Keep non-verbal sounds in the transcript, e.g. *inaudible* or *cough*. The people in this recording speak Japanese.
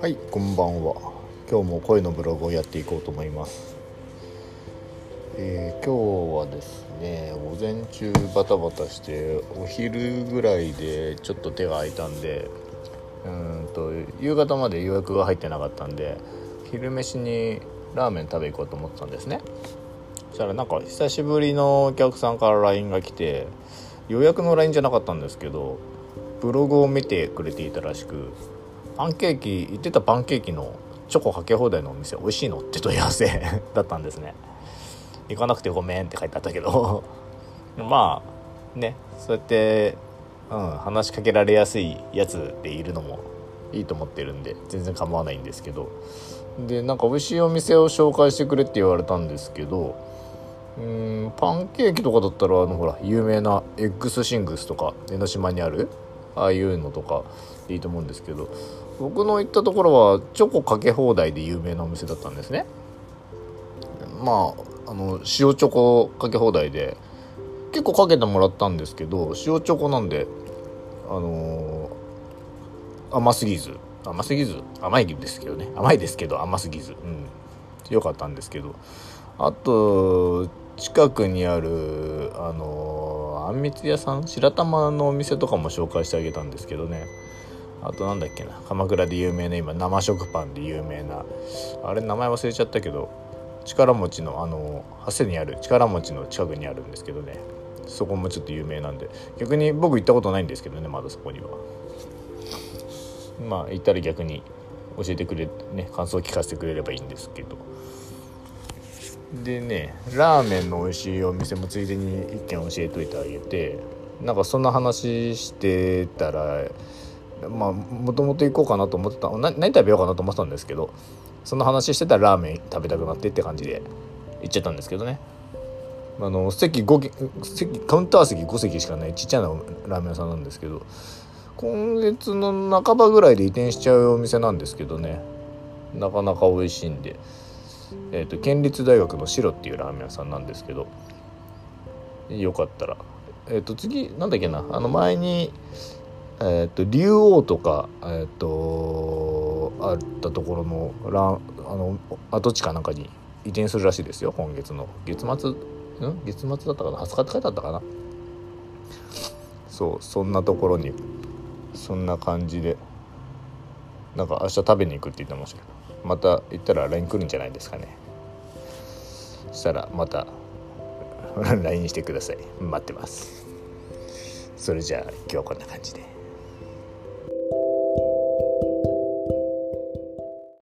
はいこんばんは。今日も声のブログをやっていこうと思います。えー、今日はですね午前中バタバタしてお昼ぐらいでちょっと手が空いたんでうんと夕方まで予約が入ってなかったんで昼飯にラーメン食べ行こうと思ったんですね。そしたらなんか久しぶりのお客さんから LINE が来て予約の LINE じゃなかったんですけどブログを見てくれていたらしくパンケーキ言ってたパンケーキのチョコかけ放題のお店美味しいのって問い合わせ *laughs* だったんですね。行かなくてごめんって書いてあったけど。*laughs* まあねそうやってうん話しかけられやすいやつでいるのもいいと思ってるんで全然構わないんですけど。でなんか美味しいお店を紹介してくれって言われたんですけどうんパンケーキとかだったらあのほら有名なエッグスシングスとか江ノ島にあるああいうのとかいいと思うんですけど僕の行ったところはチョコかけ放題で有名なお店だったんですね。まああの塩チョコかけ放題で結構かけてもらったんですけど塩チョコなんであのー、甘すぎず。甘すぎず？甘いですけどね。甘いですけど甘すぎず。うん。良かったんですけど。あと近くにあるあのー、あんみつ屋さん白玉のお店とかも紹介してあげたんですけどね。あとなんだっけな。鎌倉で有名な今生食パンで有名な。あれ名前忘れちゃったけど力持ちのあの長谷にある力持ちの近くにあるんですけどね。そこもちょっと有名なんで。逆に僕行ったことないんですけどねまだそこには。まあ行ったら逆に教えてくれね感想を聞かせてくれればいいんですけど。でねラーメンの美味しいお店もついでに一軒教えといてあげてなんかそんな話してたらまあもともと行こうかなと思ってた何何食べようかなと思ってたんですけどその話してたらラーメン食べたくなってって感じで行っちゃったんですけどね。あの席5席カウンター席5席しかないちっちゃなラーメン屋さんなんですけど今月の半ばぐらいで移転しちゃうお店なんですけどね。なかなか美味しいんで、えーと、県立大学の白っていうラーメン屋さんなんですけどよかったら。えっ、ー、と次なんだっけな。あの前にえっ、ー、と竜王とかえっ、ー、とあったところのラあの跡地かなんかに移転するらしいですよ。今月の。月末ん？月末だったかな。20日って書いてあったかな。そうそんなところにそんな感じで。なんか明日食べに行くって言ってましたけどまた行ったら LINE 来るんじゃないですかね。そしたらまた *laughs* LINE してください。待ってます。それじゃあ今日はこんな感じで。